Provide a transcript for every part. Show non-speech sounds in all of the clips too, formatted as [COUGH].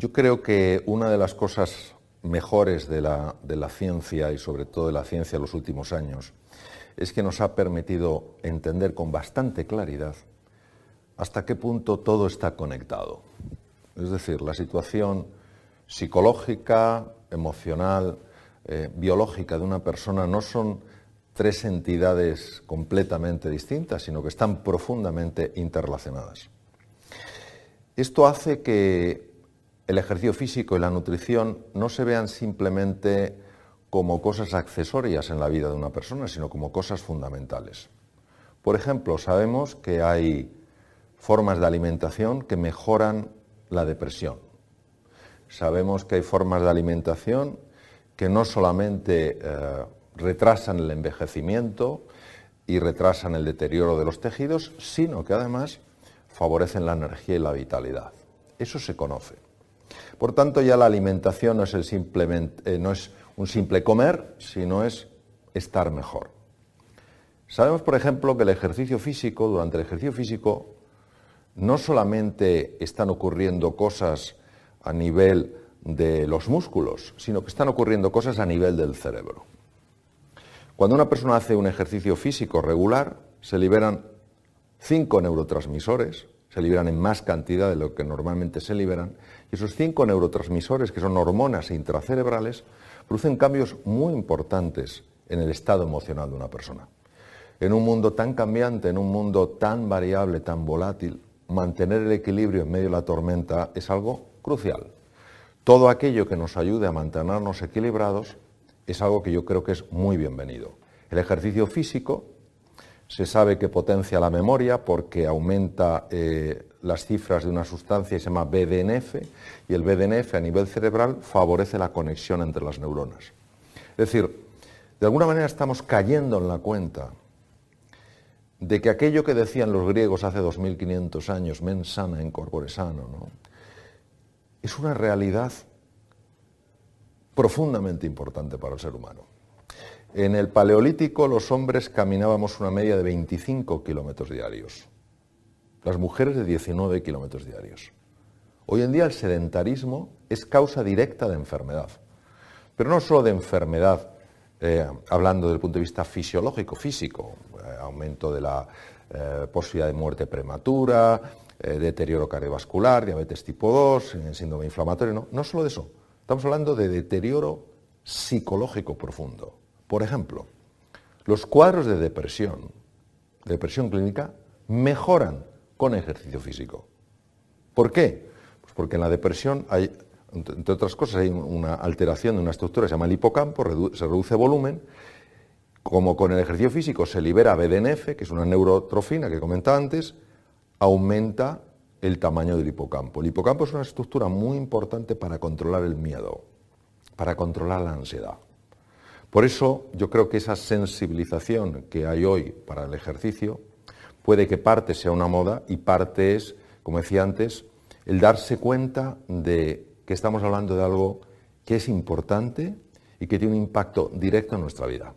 Yo creo que una de las cosas mejores de la, ciencia y sobre todo de la ciencia en los últimos años es que nos ha permitido entender con bastante claridad hasta qué punto todo está conectado. Es decir, la situación psicológica, emocional, eh, biológica de una persona no son tres entidades completamente distintas, sino que están profundamente interrelacionadas. Esto hace que el ejercicio físico y la nutrición no se vean simplemente como cosas accesorias en la vida de una persona, sino como cosas fundamentales. Por ejemplo, sabemos que hay formas de alimentación que mejoran la depresión. Sabemos que hay formas de alimentación que no solamente eh, retrasan el envejecimiento y retrasan el deterioro de los tejidos, sino que además favorecen la energía y la vitalidad. Eso se conoce. Por tanto, ya la alimentación no es, simplemente, eh, no es un simple comer, sino es estar mejor. Sabemos, por ejemplo, que el ejercicio físico, durante el ejercicio físico, no solamente están ocurriendo cosas a nivel de los músculos, sino que están ocurriendo cosas a nivel del cerebro. Cuando una persona hace un ejercicio físico regular, se liberan cinco neurotransmisores, se liberan en más cantidad de lo que normalmente se liberan, y esos cinco neurotransmisores, que son hormonas intracerebrales, producen cambios muy importantes en el estado emocional de una persona. En un mundo tan cambiante, en un mundo tan variable, tan volátil, mantener el equilibrio en medio de la tormenta es algo crucial. Todo aquello que nos ayude a mantenernos equilibrados es algo que yo creo que es muy bienvenido. El ejercicio físico se sabe que potencia la memoria porque aumenta eh, las cifras de una sustancia que se llama BDNF y el BDNF a nivel cerebral favorece la conexión entre las neuronas. Es decir, de alguna manera estamos cayendo en la cuenta de que aquello que decían los griegos hace 2500 años, mens sana in corpore sano, ¿no? es una realidad profundamente importante para el ser humano. En el Paleolítico los hombres caminábamos una media de 25 kilómetros diarios, las mujeres de 19 kilómetros diarios. Hoy en día el sedentarismo es causa directa de enfermedad, pero no solo de enfermedad eh, hablando desde el punto de vista fisiológico, físico, eh, aumento de la eh, posibilidad de muerte prematura, deterioro cardiovascular, diabetes tipo 2, síndrome inflamatorio, no, no solo de eso, estamos hablando de deterioro psicológico profundo. Por ejemplo, los cuadros de depresión, depresión clínica, mejoran con ejercicio físico. ¿Por qué? Pues porque en la depresión hay entre otras cosas, hay una alteración de una estructura que se llama el hipocampo, se reduce volumen, como con el ejercicio físico se libera BDNF, que es una neurotrofina que comentaba antes, aumenta el tamaño del hipocampo. El hipocampo es una estructura muy importante para controlar el miedo, para controlar la ansiedad. Por eso yo creo que esa sensibilización que hay hoy para el ejercicio puede que parte sea una moda y parte es, como decía antes, el darse cuenta de que estamos hablando de algo que es importante y que tiene un impacto directo en nuestra vida.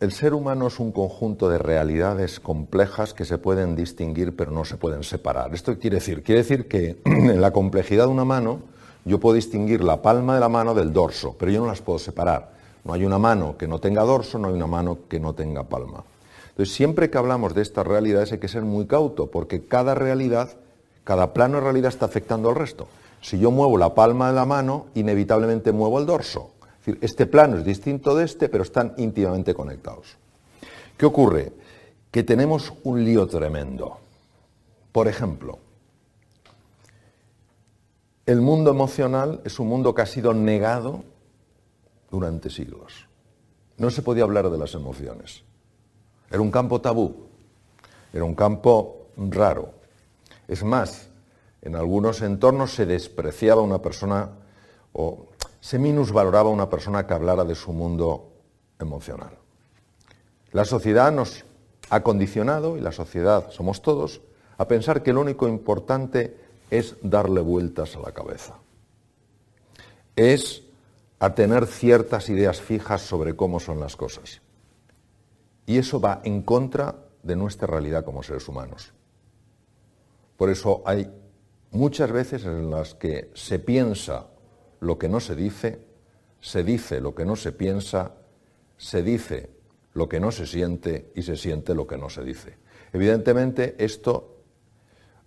El ser humano es un conjunto de realidades complejas que se pueden distinguir pero no se pueden separar. ¿Esto quiere decir? Quiere decir que [CLEARS THROAT] en la complejidad de una mano yo puedo distinguir la palma de la mano del dorso, pero yo no las puedo separar. No hay una mano que no tenga dorso, no hay una mano que no tenga palma. Entonces, siempre que hablamos de estas realidades hay que ser muy cauto, porque cada realidad, cada plano de realidad está afectando al resto. Si yo muevo la palma de la mano, inevitablemente muevo el dorso. Es decir, este plano es distinto de este, pero están íntimamente conectados. ¿Qué ocurre? Que tenemos un lío tremendo. Por ejemplo, el mundo emocional es un mundo que ha sido negado durante siglos. No se podía hablar de las emociones. Era un campo tabú, era un campo raro. Es más, en algunos entornos se despreciaba una persona o se minusvaloraba una persona que hablara de su mundo emocional. La sociedad nos ha condicionado, y la sociedad somos todos, a pensar que lo único importante es darle vueltas a la cabeza. Es a tener ciertas ideas fijas sobre cómo son las cosas. Y eso va en contra de nuestra realidad como seres humanos. Por eso hay muchas veces en las que se piensa lo que no se dice, se dice lo que no se piensa, se dice lo que no se siente y se siente lo que no se dice. Evidentemente esto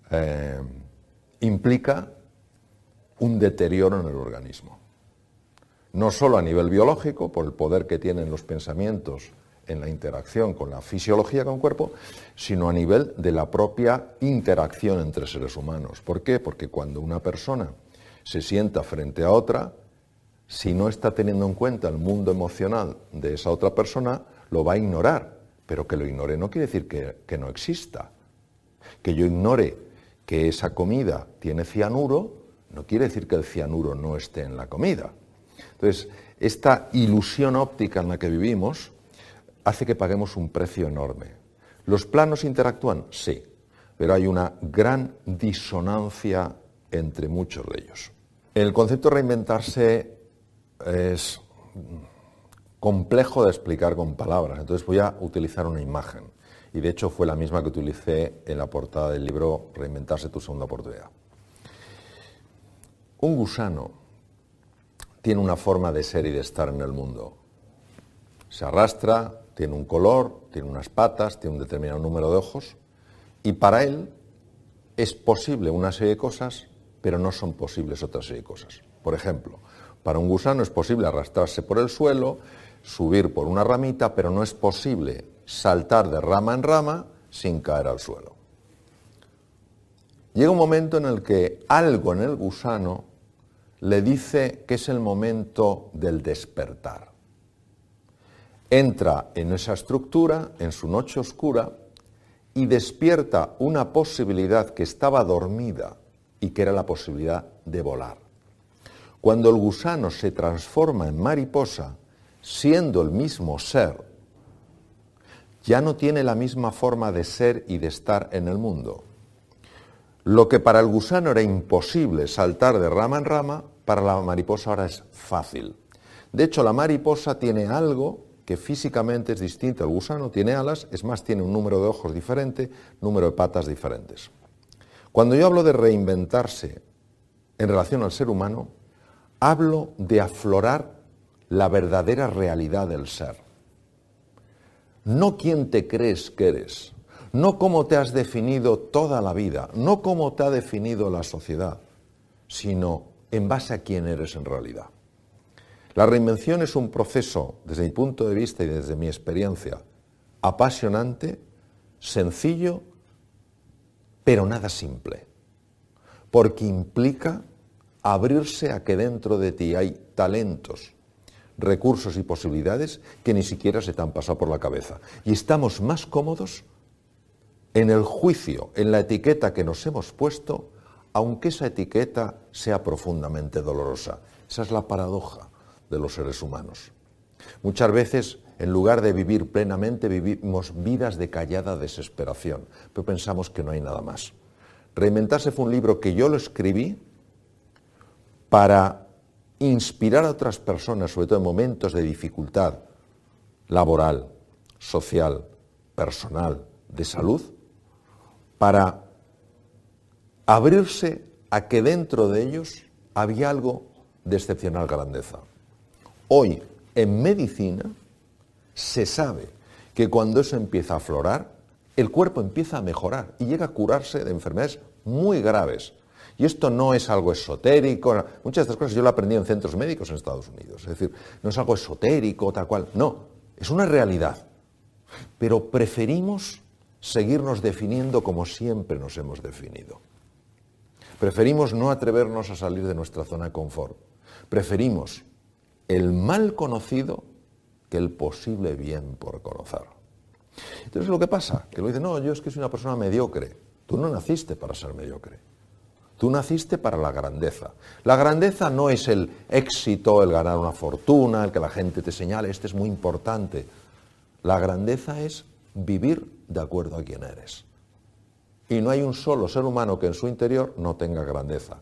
eh, implica un deterioro en el organismo, no solo a nivel biológico, por el poder que tienen los pensamientos en la interacción con la fisiología con el cuerpo, sino a nivel de la propia interacción entre seres humanos. ¿Por qué? Porque cuando una persona se sienta frente a otra, si no está teniendo en cuenta el mundo emocional de esa otra persona, lo va a ignorar. Pero que lo ignore no quiere decir que, que no exista. Que yo ignore que esa comida tiene cianuro, no quiere decir que el cianuro no esté en la comida. Entonces, esta ilusión óptica en la que vivimos hace que paguemos un precio enorme. ¿Los planos interactúan? Sí, pero hay una gran disonancia entre muchos de ellos. El concepto de reinventarse es complejo de explicar con palabras, entonces voy a utilizar una imagen. Y de hecho fue la misma que utilicé en la portada del libro Reinventarse tu segunda oportunidad. Un gusano tiene una forma de ser y de estar en el mundo. Se arrastra, tiene un color, tiene unas patas, tiene un determinado número de ojos, y para él es posible una serie de cosas, pero no son posibles otra serie de cosas. Por ejemplo, para un gusano es posible arrastrarse por el suelo, subir por una ramita, pero no es posible saltar de rama en rama sin caer al suelo. Llega un momento en el que algo en el gusano le dice que es el momento del despertar entra en esa estructura, en su noche oscura, y despierta una posibilidad que estaba dormida y que era la posibilidad de volar. Cuando el gusano se transforma en mariposa, siendo el mismo ser, ya no tiene la misma forma de ser y de estar en el mundo. Lo que para el gusano era imposible saltar de rama en rama, para la mariposa ahora es fácil. De hecho, la mariposa tiene algo que físicamente es distinto al gusano, tiene alas, es más, tiene un número de ojos diferente, número de patas diferentes. Cuando yo hablo de reinventarse en relación al ser humano, hablo de aflorar la verdadera realidad del ser. No quién te crees que eres, no cómo te has definido toda la vida, no cómo te ha definido la sociedad, sino en base a quién eres en realidad. La reinvención es un proceso, desde mi punto de vista y desde mi experiencia, apasionante, sencillo, pero nada simple, porque implica abrirse a que dentro de ti hay talentos, recursos y posibilidades que ni siquiera se te han pasado por la cabeza. Y estamos más cómodos en el juicio, en la etiqueta que nos hemos puesto, aunque esa etiqueta sea profundamente dolorosa. Esa es la paradoja de los seres humanos. Muchas veces, en lugar de vivir plenamente, vivimos vidas de callada desesperación, pero pensamos que no hay nada más. Reinventarse fue un libro que yo lo escribí para inspirar a otras personas, sobre todo en momentos de dificultad laboral, social, personal, de salud, para abrirse a que dentro de ellos había algo de excepcional grandeza. Hoy, en medicina, se sabe que cuando eso empieza a aflorar, el cuerpo empieza a mejorar y llega a curarse de enfermedades muy graves. Y esto no es algo esotérico, muchas de estas cosas yo lo aprendí en centros médicos en Estados Unidos, es decir, no es algo esotérico, tal cual, no, es una realidad. Pero preferimos seguirnos definiendo como siempre nos hemos definido. Preferimos no atrevernos a salir de nuestra zona de confort. Preferimos el mal conocido que el posible bien por conocer. Entonces lo que pasa, que lo dice, no, yo es que soy una persona mediocre. Tú no naciste para ser mediocre. Tú naciste para la grandeza. La grandeza no es el éxito, el ganar una fortuna, el que la gente te señale, este es muy importante. La grandeza es vivir de acuerdo a quién eres. Y no hay un solo ser humano que en su interior no tenga grandeza.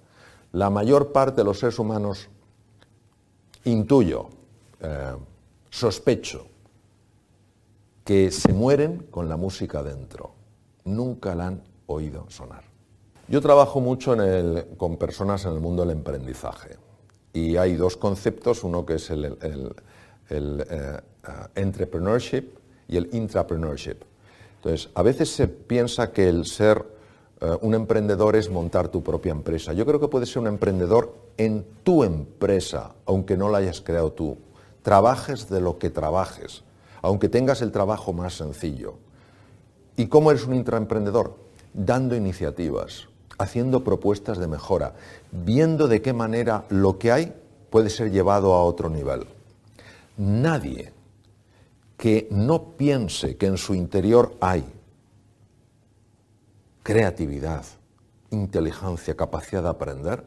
La mayor parte de los seres humanos intuyo, eh, sospecho, que se mueren con la música dentro. Nunca la han oído sonar. Yo trabajo mucho con personas en el mundo del emprendizaje y hay dos conceptos, uno que es el, eh, entrepreneurship y el intrapreneurship. Entonces, a veces se piensa que el ser eh, un emprendedor es montar tu propia empresa. Yo creo que puedes ser un emprendedor en tu empresa, aunque no la hayas creado tú. Trabajes de lo que trabajes, aunque tengas el trabajo más sencillo. ¿Y cómo eres un intraemprendedor? Dando iniciativas, haciendo propuestas de mejora, viendo de qué manera lo que hay puede ser llevado a otro nivel. Nadie que no piense que en su interior hay creatividad, inteligencia, capacidad de aprender,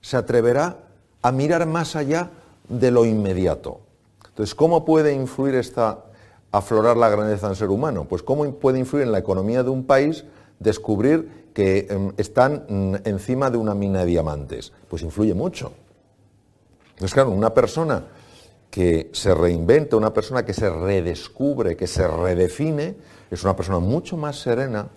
se atreverá a mirar más allá de lo inmediato. Entonces, ¿cómo puede influir esta aflorar la grandeza en ser humano? Pues cómo puede influir en la economía de un país descubrir que em, están mm, encima de una mina de diamantes. Pues influye mucho. Entonces, claro, una persona que se reinventa, una persona que se redescubre, que se redefine, es una persona mucho más serena,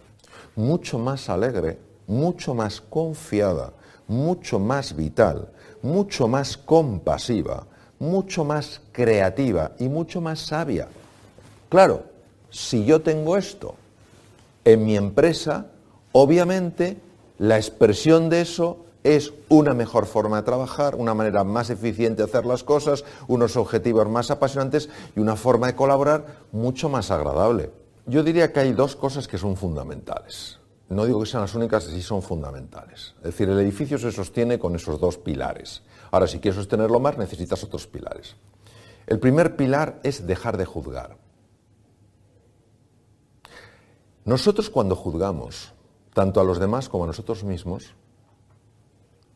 mucho más alegre, mucho más confiada, mucho más vital, mucho más compasiva, mucho más creativa y mucho más sabia. Claro, si yo tengo esto en mi empresa, obviamente la expresión de eso es una mejor forma de trabajar, una manera más eficiente de hacer las cosas, unos objetivos más apasionantes y una forma de colaborar mucho más agradable. Yo diría que hay dos cosas que son fundamentales. No digo que sean las únicas, sí son fundamentales. Es decir, el edificio se sostiene con esos dos pilares. Ahora, si quieres sostenerlo más, necesitas otros pilares. El primer pilar es dejar de juzgar. Nosotros cuando juzgamos, tanto a los demás como a nosotros mismos,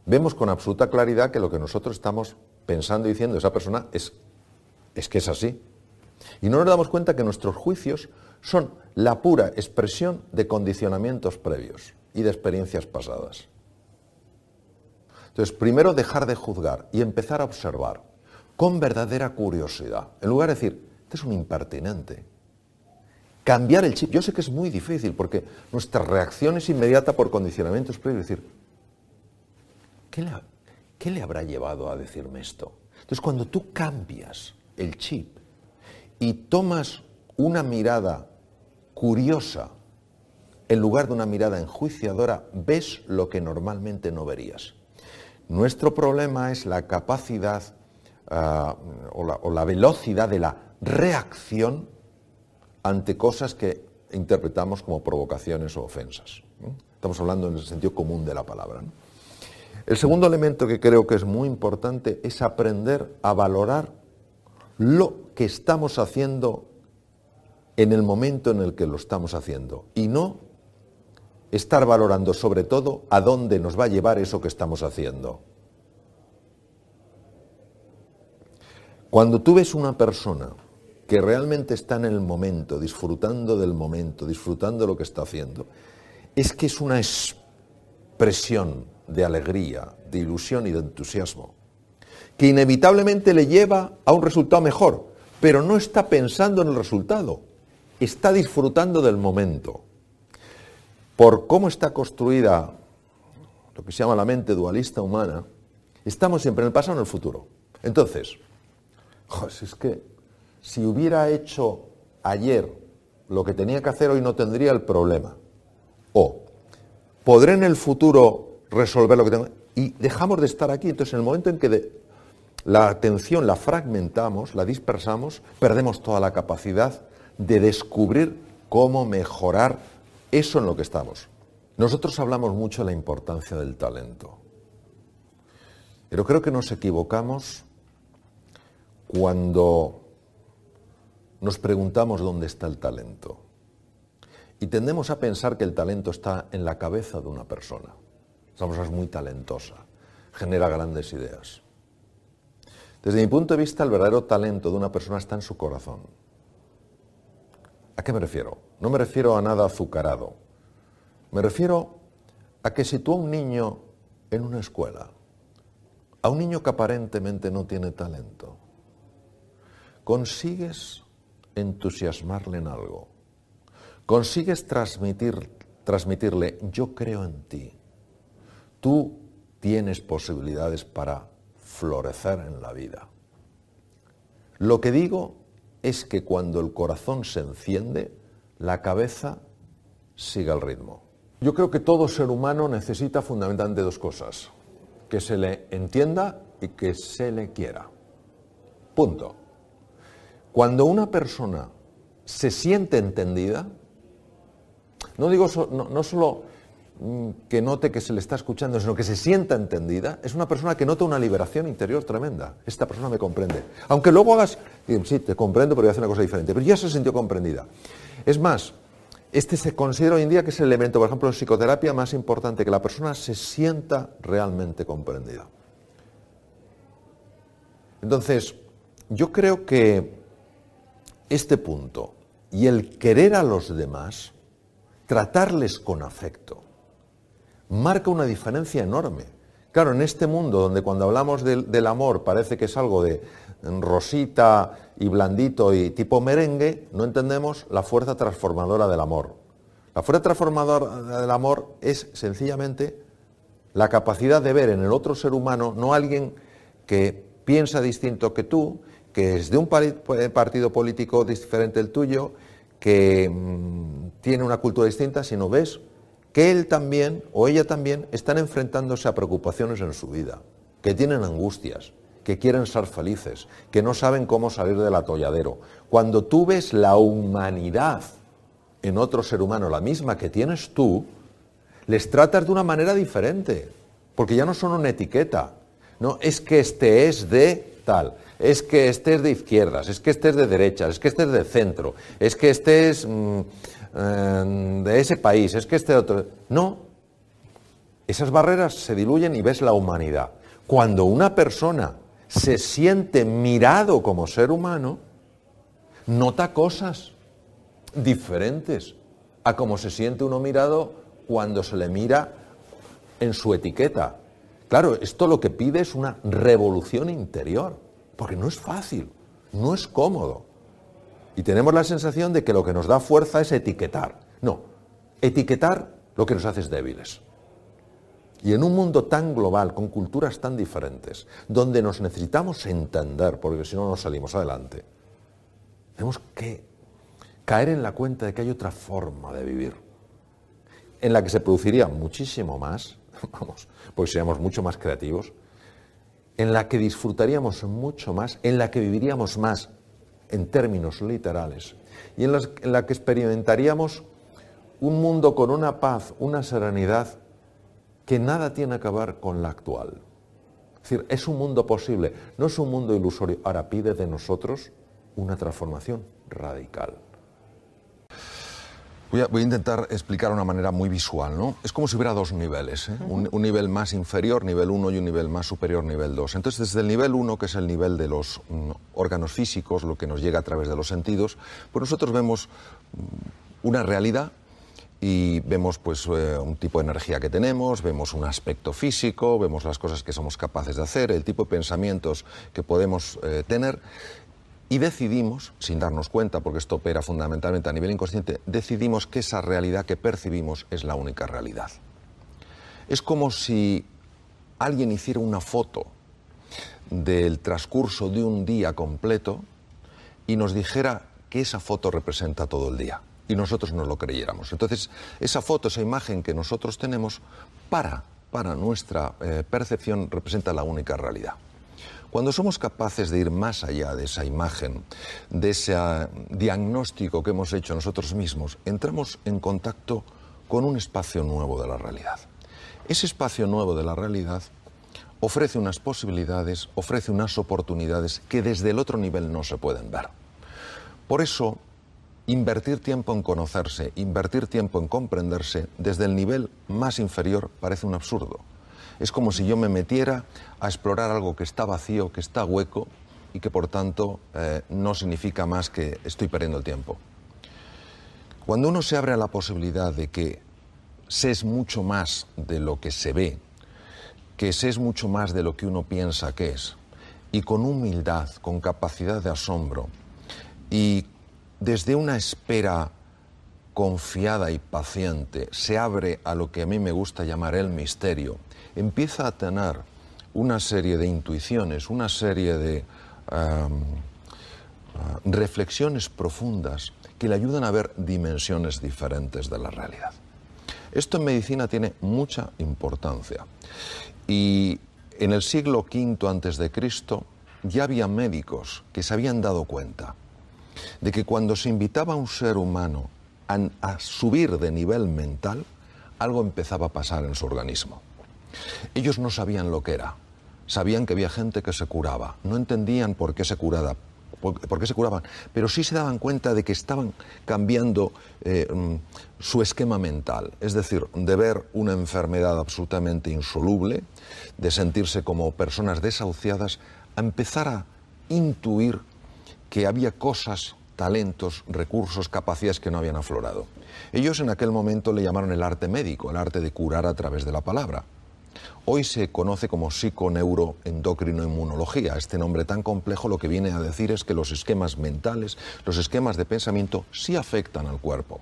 vemos con absoluta claridad que lo que nosotros estamos pensando y diciendo de esa persona es, es que es así. Y no nos damos cuenta que nuestros juicios son la pura expresión de condicionamientos previos y de experiencias pasadas. Entonces, primero dejar de juzgar y empezar a observar con verdadera curiosidad, en lugar de decir, este es un impertinente. Cambiar el chip, yo sé que es muy difícil porque nuestra reacción es inmediata por condicionamientos previos, decir, ¿qué le, ¿qué le habrá llevado a decirme esto? Entonces, cuando tú cambias el chip y tomas una mirada curiosa, en lugar de una mirada enjuiciadora, ves lo que normalmente no verías. Nuestro problema es la capacidad ah, o, la, velocidad de la reacción ante cosas que interpretamos como provocaciones o ofensas. Estamos hablando en el sentido común de la palabra. El segundo elemento que creo que es muy importante es aprender a valorar lo que estamos haciendo en el momento en el que lo estamos haciendo y no estar valorando sobre todo a dónde nos va a llevar eso que estamos haciendo. Cuando tú ves una persona que realmente está en el momento, disfrutando del momento, disfrutando de lo que está haciendo, es que es una expresión de alegría, de ilusión y de entusiasmo, que inevitablemente le lleva a un resultado mejor, pero no está pensando en el resultado, está disfrutando del momento. Por cómo está construida lo que se llama la mente dualista humana, estamos siempre en el pasado y en el futuro. Entonces, es que si hubiera hecho ayer lo que tenía que hacer hoy no tendría el problema. O podré en el futuro resolver lo que tengo. Y dejamos de estar aquí. Entonces, en el momento en que la atención la fragmentamos, la dispersamos, perdemos toda la capacidad de descubrir cómo mejorar eso en lo que estamos. Nosotros hablamos mucho de la importancia del talento, pero creo que nos equivocamos cuando nos preguntamos dónde está el talento. Y tendemos a pensar que el talento está en la cabeza de una persona. Esa persona es muy talentosa, genera grandes ideas. Desde mi punto de vista, el verdadero talento de una persona está en su corazón. ¿A qué me refiero? No me refiero a nada azucarado. Me refiero a que si tú a un niño en una escuela, a un niño que aparentemente no tiene talento, consigues entusiasmarle en algo, consigues transmitir, transmitirle, yo creo en ti, tú tienes posibilidades para florecer en la vida. Lo que digo es que cuando el corazón se enciende, la cabeza sigue el ritmo. Yo creo que todo ser humano necesita fundamentalmente dos cosas, que se le entienda y que se le quiera. Punto. Cuando una persona se siente entendida, no digo no, solo que note que se le está escuchando, sino que se sienta entendida, es una persona que nota una liberación interior tremenda. Esta persona me comprende. Aunque luego hagas, sí, te comprendo, pero voy a hacer una cosa diferente, pero ya se sintió comprendida. Es más, este se considera hoy en día que es el elemento, por ejemplo, en psicoterapia más importante, que la persona se sienta realmente comprendida. Entonces, yo creo que este punto y el querer a los demás, tratarles con afecto, marca una diferencia enorme. Claro, en este mundo donde cuando hablamos del, amor parece que es algo de rosita y blandito y tipo merengue, no entendemos la fuerza transformadora del amor. La fuerza transformadora del amor es sencillamente la capacidad de ver en el otro ser humano no alguien que piensa distinto que tú, que es de un partido político diferente del tuyo, que mm, tiene una cultura distinta, sino ves que él también o ella también están enfrentándose a preocupaciones en su vida, que tienen angustias, que quieren ser felices, que no saben cómo salir del atolladero. Cuando tú ves la humanidad en otro ser humano, la misma que tienes tú, les tratas de una manera diferente, porque ya no son una etiqueta. No, es que este es de tal, es que este es de izquierdas, es que este es de derechas, es que este es de centro, es que este es mm, de ese país, es que este otro. No, esas barreras se diluyen y ves la humanidad. Cuando una persona se siente mirado como ser humano, nota cosas diferentes a como se siente uno mirado cuando se le mira en su etiqueta. Claro, esto lo que pide es una revolución interior, porque no es fácil, no es cómodo. Y tenemos la sensación de que lo que nos da fuerza es etiquetar. No, etiquetar lo que nos hace débiles. Y en un mundo tan global, con culturas tan diferentes, donde nos necesitamos entender, porque si no, no salimos adelante, tenemos que caer en la cuenta de que hay otra forma de vivir, en la que se produciría muchísimo más, [LAUGHS] vamos, porque seríamos mucho más creativos, en la que disfrutaríamos mucho más, en la que viviríamos más en términos literales, y en, la que experimentaríamos un mundo con una paz, una serenidad que nada tiene que ver con la actual. Es decir, es un mundo posible, no es un mundo ilusorio. Ahora pide de nosotros una transformación radical. Voy a, intentar explicar de una manera muy visual, ¿no? Es como si hubiera dos niveles, ¿eh? un, nivel más inferior, nivel 1, y un nivel más superior, nivel 2. Entonces, desde el nivel 1, que es el nivel de los mm, órganos físicos, lo que nos llega a través de los sentidos, pues nosotros vemos mm, una realidad y vemos pues eh, un tipo de energía que tenemos, vemos un aspecto físico, vemos las cosas que somos capaces de hacer, el tipo de pensamientos que podemos eh, tener y decidimos, sin darnos cuenta, porque esto opera fundamentalmente a nivel inconsciente, decidimos que esa realidad que percibimos es la única realidad. Es como si alguien hiciera una foto del transcurso de un día completo y nos dijera que esa foto representa todo el día y nosotros no lo creyéramos. Entonces, esa foto, esa imagen que nosotros tenemos, para, para nuestra eh, percepción, representa la única realidad. Cuando somos capaces de ir más allá de esa imagen, de ese ah, diagnóstico que hemos hecho nosotros mismos, entramos en contacto con un espacio nuevo de la realidad. Ese espacio nuevo de la realidad ofrece unas posibilidades, ofrece unas oportunidades que desde el otro nivel no se pueden ver. Por eso, Invertir tiempo en conocerse, invertir tiempo en comprenderse desde el nivel más inferior parece un absurdo. Es como si yo me metiera a explorar algo que está vacío, que está hueco y que por tanto eh, no significa más que estoy perdiendo el tiempo. Cuando uno se abre a la posibilidad de que se es mucho más de lo que se ve, que se es mucho más de lo que uno piensa que es, y con humildad, con capacidad de asombro y desde una espera confiada y paciente se abre a lo que a mí me gusta llamar el misterio, empieza a tener una serie de intuiciones, una serie de ah, reflexiones profundas que le ayudan a ver dimensiones diferentes de la realidad. Esto en medicina tiene mucha importancia. Y en el siglo V antes de Cristo ya había médicos que se habían dado cuenta de que cuando se invitaba a un ser humano a, subir de nivel mental, algo empezaba a pasar en su organismo. Ellos no sabían lo que era, sabían que había gente que se curaba, no entendían por qué se curaba, por, qué se curaban, pero sí se daban cuenta de que estaban cambiando eh, mm, su esquema mental, es decir, de ver una enfermedad absolutamente insoluble, de sentirse como personas desahuciadas, a empezar a intuir que había cosas talentos, recursos, capacidades que no habían aflorado. Ellos en aquel momento le llamaron el arte médico, el arte de curar a través de la palabra. Hoy se conoce como psiconeuroendocrinoinmunología. Este nombre tan complejo lo que viene a decir es que los esquemas mentales, los esquemas de pensamiento sí afectan al cuerpo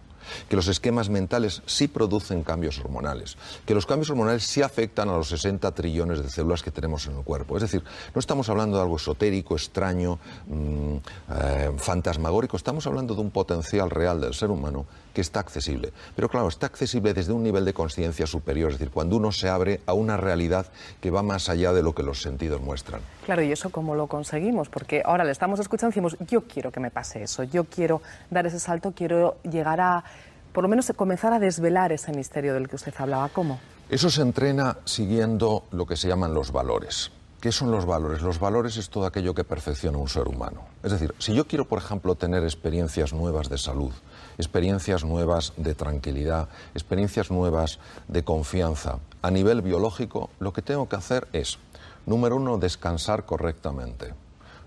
que los esquemas mentales sí producen cambios hormonales, que los cambios hormonales sí afectan a los 60 trillones de células que tenemos en el cuerpo. Es decir, no estamos hablando de algo esotérico, extraño, mm, eh, fantasmagórico, estamos hablando de un potencial real del ser humano que está accesible. Pero claro, está accesible desde un nivel de conciencia superior, es decir, cuando uno se abre a una realidad que va más allá de lo que los sentidos muestran. Claro, ¿y eso cómo lo conseguimos? Porque ahora le estamos escuchando y decimos, yo quiero que me pase eso, yo quiero dar ese salto, quiero llegar a, por lo menos, comenzar a desvelar ese misterio del que usted hablaba. ¿Cómo? Eso se entrena siguiendo lo que se llaman los valores. ¿Qué son los valores? Los valores es todo aquello que perfecciona un ser humano. Es decir, si yo quiero, por ejemplo, tener experiencias nuevas de salud, experiencias nuevas de tranquilidad, experiencias nuevas de confianza, a nivel biológico, lo que tengo que hacer es, número uno, descansar correctamente.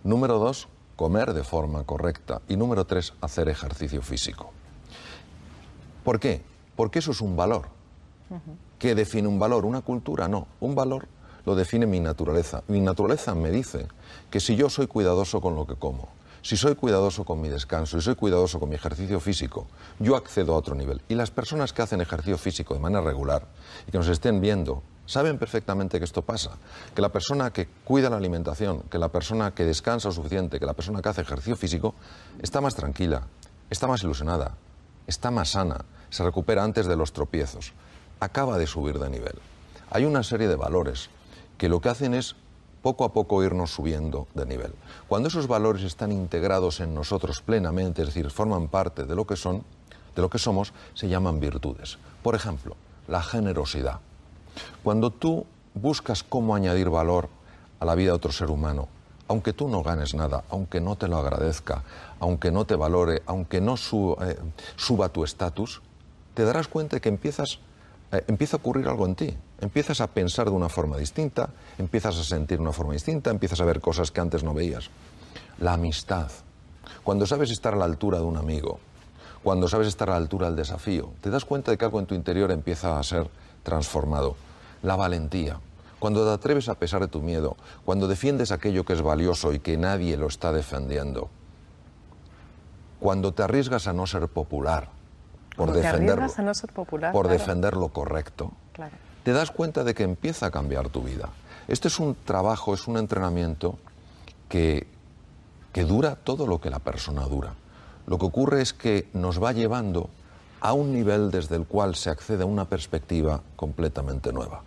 Número dos, comer de forma correcta. Y número tres, hacer ejercicio físico. ¿Por qué? Porque eso es un valor. ¿Qué define un valor? ¿Una cultura? No. Un valor lo define mi naturaleza. Mi naturaleza me dice que si yo soy cuidadoso con lo que como, si soy cuidadoso con mi descanso, si soy cuidadoso con mi ejercicio físico, yo accedo a otro nivel. Y las personas que hacen ejercicio físico de manera regular y que nos estén viendo, saben perfectamente que esto pasa. Que la persona que cuida la alimentación, que la persona que descansa lo suficiente, que la persona que hace ejercicio físico, está más tranquila, está más ilusionada, está más sana, se recupera antes de los tropiezos, acaba de subir de nivel. Hay una serie de valores que lo que hacen es poco a poco irnos subiendo de nivel. Cuando esos valores están integrados en nosotros plenamente, es decir, forman parte de lo que son, de lo que somos, se llaman virtudes. Por ejemplo, la generosidad. Cuando tú buscas cómo añadir valor a la vida de otro ser humano, aunque tú no ganes nada, aunque no te lo agradezca, aunque no te valore, aunque no eh, suba tu estatus, te darás cuenta de que empiezas eh, empieza a ocurrir algo en ti. Empiezas a pensar de una forma distinta, empiezas a sentir de una forma distinta, empiezas a ver cosas que antes no veías. La amistad. Cuando sabes estar a la altura de un amigo, cuando sabes estar a la altura del desafío, te das cuenta de que algo en tu interior empieza a ser transformado. La valentía. Cuando te atreves a pesar de tu miedo, cuando defiendes aquello que es valioso y que nadie lo está defendiendo. Cuando te arriesgas a no ser popular, por, defenderlo, por defender lo correcto, te das cuenta de que empieza a cambiar tu vida. Este es un trabajo, es un entrenamiento que, que dura todo lo que la persona dura. Lo que ocurre es que nos va llevando a un nivel desde el cual se accede a una perspectiva completamente nueva.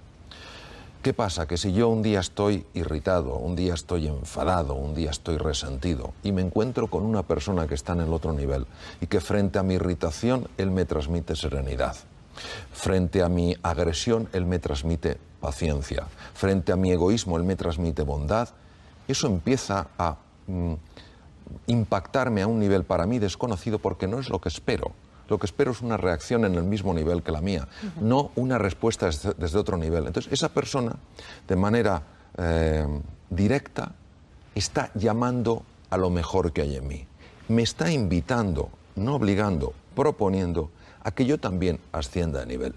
¿Qué pasa? Que si yo un día estoy irritado, un día estoy enfadado, un día estoy resentido y me encuentro con una persona que está en el otro nivel y que frente a mi irritación él me transmite serenidad, frente a mi agresión él me transmite paciencia, frente a mi egoísmo él me transmite bondad, eso empieza a mm, impactarme a un nivel para mí desconocido porque no es lo que espero. Lo que espero es una reacción en el mismo nivel que la mía, no una respuesta desde, otro nivel. Entonces, esa persona, de manera eh, directa, está llamando a lo mejor que hay en mí. Me está invitando, no obligando, proponiendo a que yo también ascienda de nivel.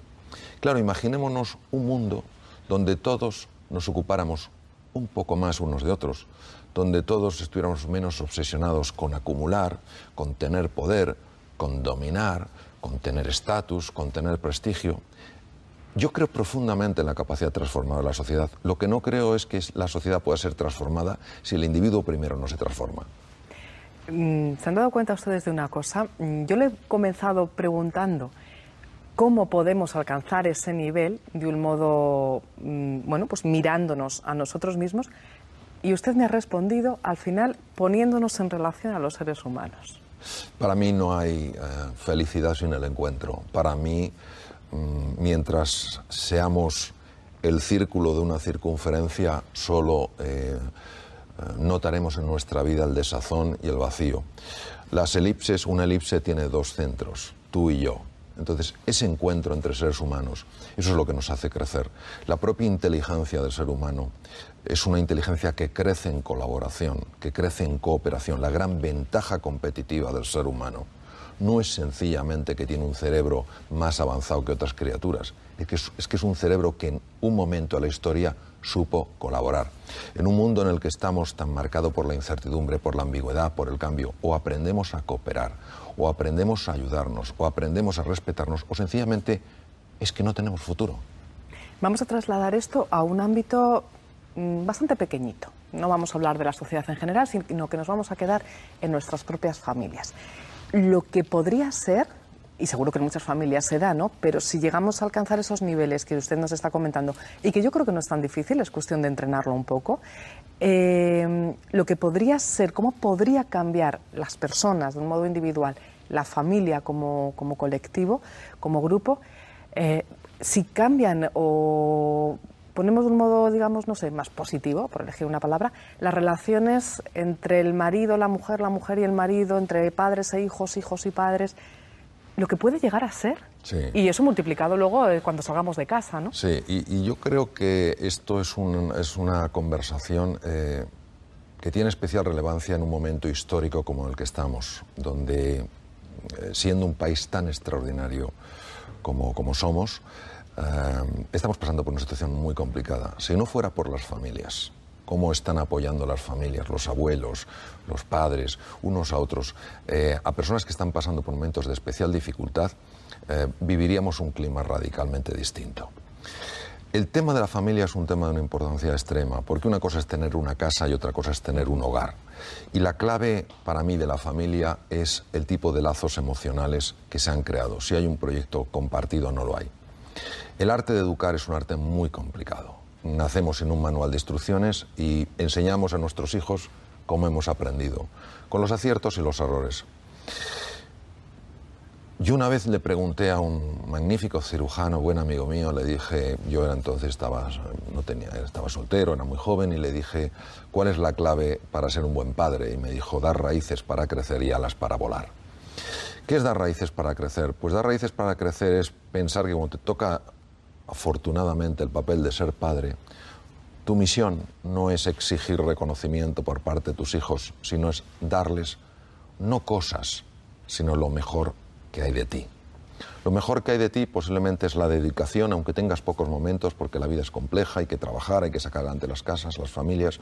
Claro, imaginémonos un mundo donde todos nos ocupáramos un poco más unos de otros, donde todos estuviéramos menos obsesionados con acumular, con tener poder, con dominar, con tener estatus, con tener prestigio. Yo creo profundamente en la capacidad de transformar la sociedad. Lo que no creo es que la sociedad pueda ser transformada si el individuo primero no se transforma. Mm, ¿Se han dado cuenta ustedes de una cosa? Mm, yo le he comenzado preguntando cómo podemos alcanzar ese nivel de un modo, mm, bueno, pues mirándonos a nosotros mismos. Y usted me ha respondido al final poniéndonos en relación a los seres humanos. Para mí no hay eh, felicidad sin el encuentro. Para mí, mm, mientras seamos el círculo de una circunferencia, solo eh, eh, notaremos en nuestra vida el desazón y el vacío. Las elipses, una elipse tiene dos centros, tú y yo. Entonces, ese encuentro entre seres humanos, eso es lo que nos hace crecer. La propia inteligencia del ser humano es una inteligencia que crece en colaboración, que crece en cooperación. La gran ventaja competitiva del ser humano no es sencillamente que tiene un cerebro más avanzado que otras criaturas, es que es, un cerebro que en un momento de la historia supo colaborar. En un mundo en el que estamos tan marcado por la incertidumbre, por la ambigüedad, por el cambio, o aprendemos a cooperar, o aprendemos a ayudarnos, o aprendemos a respetarnos, o sencillamente es que no tenemos futuro. Vamos a trasladar esto a un ámbito mm, bastante pequeñito. No vamos a hablar de la sociedad en general, sino que nos vamos a quedar en nuestras propias familias. Lo que podría ser, y seguro que en muchas familias se da, ¿no? Pero si llegamos a alcanzar esos niveles que usted nos está comentando, y que yo creo que no es tan difícil, es cuestión de entrenarlo un poco, eh, lo que podría ser, cómo podría cambiar las personas de un modo individual, la familia como, como colectivo, como grupo, eh, si cambian o ponemos de un modo, digamos, no sé, más positivo, por elegir una palabra, las relaciones entre el marido, la mujer, la mujer y el marido, entre padres e hijos, hijos y padres, lo que puede llegar a ser. Y eso multiplicado luego eh, cuando salgamos de casa, ¿no? Sí, y, yo creo que esto es, un, es una conversación eh, que tiene especial relevancia en un momento histórico como el que estamos, donde, eh, siendo un país tan extraordinario como, como somos, estamos pasando por una situación muy complicada. Si no fuera por las familias, cómo están apoyando las familias, los abuelos, los padres, unos a otros, a personas que están pasando por momentos de especial dificultad, eh, viviríamos un clima radicalmente distinto. El tema de la familia es un tema de una importancia extrema, porque una cosa es tener una casa y otra cosa es tener un hogar. Y la clave para mí de la familia es el tipo de lazos emocionales que se han creado. Si hay un proyecto compartido, no lo hay. El arte de educar es un arte muy complicado. Nacemos en un manual de instrucciones y enseñamos a nuestros hijos cómo hemos aprendido, con los aciertos y los errores. Yo una vez le pregunté a un magnífico cirujano, buen amigo mío, le dije, yo era entonces estaba, no tenía, estaba soltero, era muy joven, y le dije, ¿cuál es la clave para ser un buen padre? Y me dijo, dar raíces para crecer y alas para volar. ¿Qué es dar raíces para crecer? Pues dar raíces para crecer es pensar que cuando te toca afortunadamente el papel de ser padre, tu misión no es exigir reconocimiento por parte de tus hijos, sino es darles no cosas, sino lo mejor que hay de ti. Lo mejor que hay de ti posiblemente es la dedicación, aunque tengas pocos momentos, porque la vida es compleja, hay que trabajar, hay que sacar adelante las casas, las familias,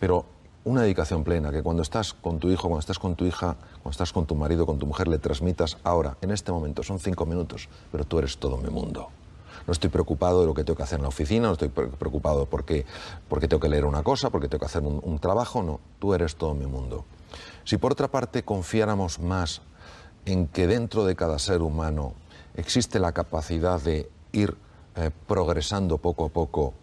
pero una dedicación plena, que cuando estás con tu hijo, cuando estás con tu hija, cuando estás con tu marido, con tu mujer, le transmitas ahora, en este momento, son cinco minutos, pero tú eres todo mi mundo. No estoy preocupado de lo que tengo que hacer en la oficina, no estoy preocupado porque, porque tengo que leer una cosa, porque tengo que hacer un, trabajo, no, tú eres todo mi mundo. Si por otra parte confiáramos más en que dentro de cada ser humano existe la capacidad de ir eh, progresando poco a poco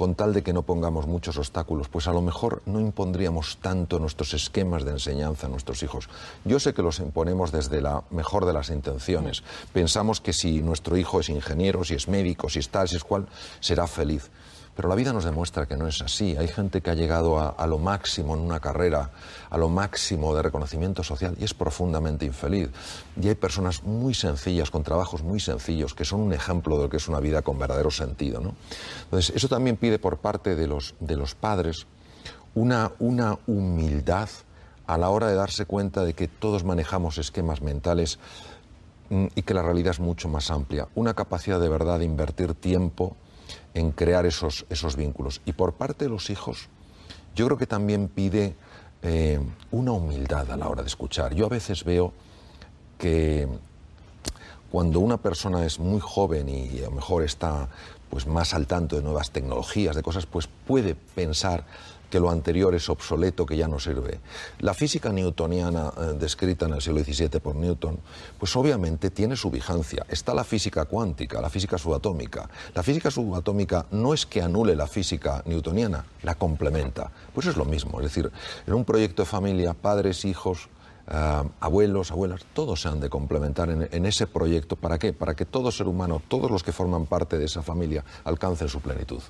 con tal de que no pongamos muchos obstáculos, pues a lo mejor no impondríamos tanto nuestros esquemas de enseñanza a nuestros hijos. Yo sé que los imponemos desde la mejor de las intenciones. Pensamos que si nuestro hijo es ingeniero, si es médico, si es tal, si es cual, será feliz. Pero la vida nos demuestra que no es así. Hay gente que ha llegado a, lo máximo en una carrera, a lo máximo de reconocimiento social y es profundamente infeliz. Y hay personas muy sencillas, con trabajos muy sencillos, que son un ejemplo de lo que es una vida con verdadero sentido. ¿no? Entonces, eso también pide por parte de los, de los padres una, una humildad a la hora de darse cuenta de que todos manejamos esquemas mentales mm, y que la realidad es mucho más amplia. Una capacidad de verdad de invertir tiempo, en crear esos, esos vínculos. Y por parte de los hijos, yo creo que también pide eh, una humildad a la hora de escuchar. Yo a veces veo que cuando una persona es muy joven y a lo mejor está pues más al tanto de nuevas tecnologías, de cosas, pues puede pensar que lo anterior es obsoleto, que ya no sirve. La física newtoniana eh, descrita en el siglo XVII por Newton, pues obviamente tiene su vigencia. Está la física cuántica, la física subatómica. La física subatómica no es que anule la física newtoniana, la complementa. Pues es lo mismo, es decir, en un proyecto de familia, padres, hijos, eh, abuelos, abuelas, todos se han de complementar en, en, ese proyecto. ¿Para qué? Para que todo ser humano, todos los que forman parte de esa familia, alcancen su plenitud.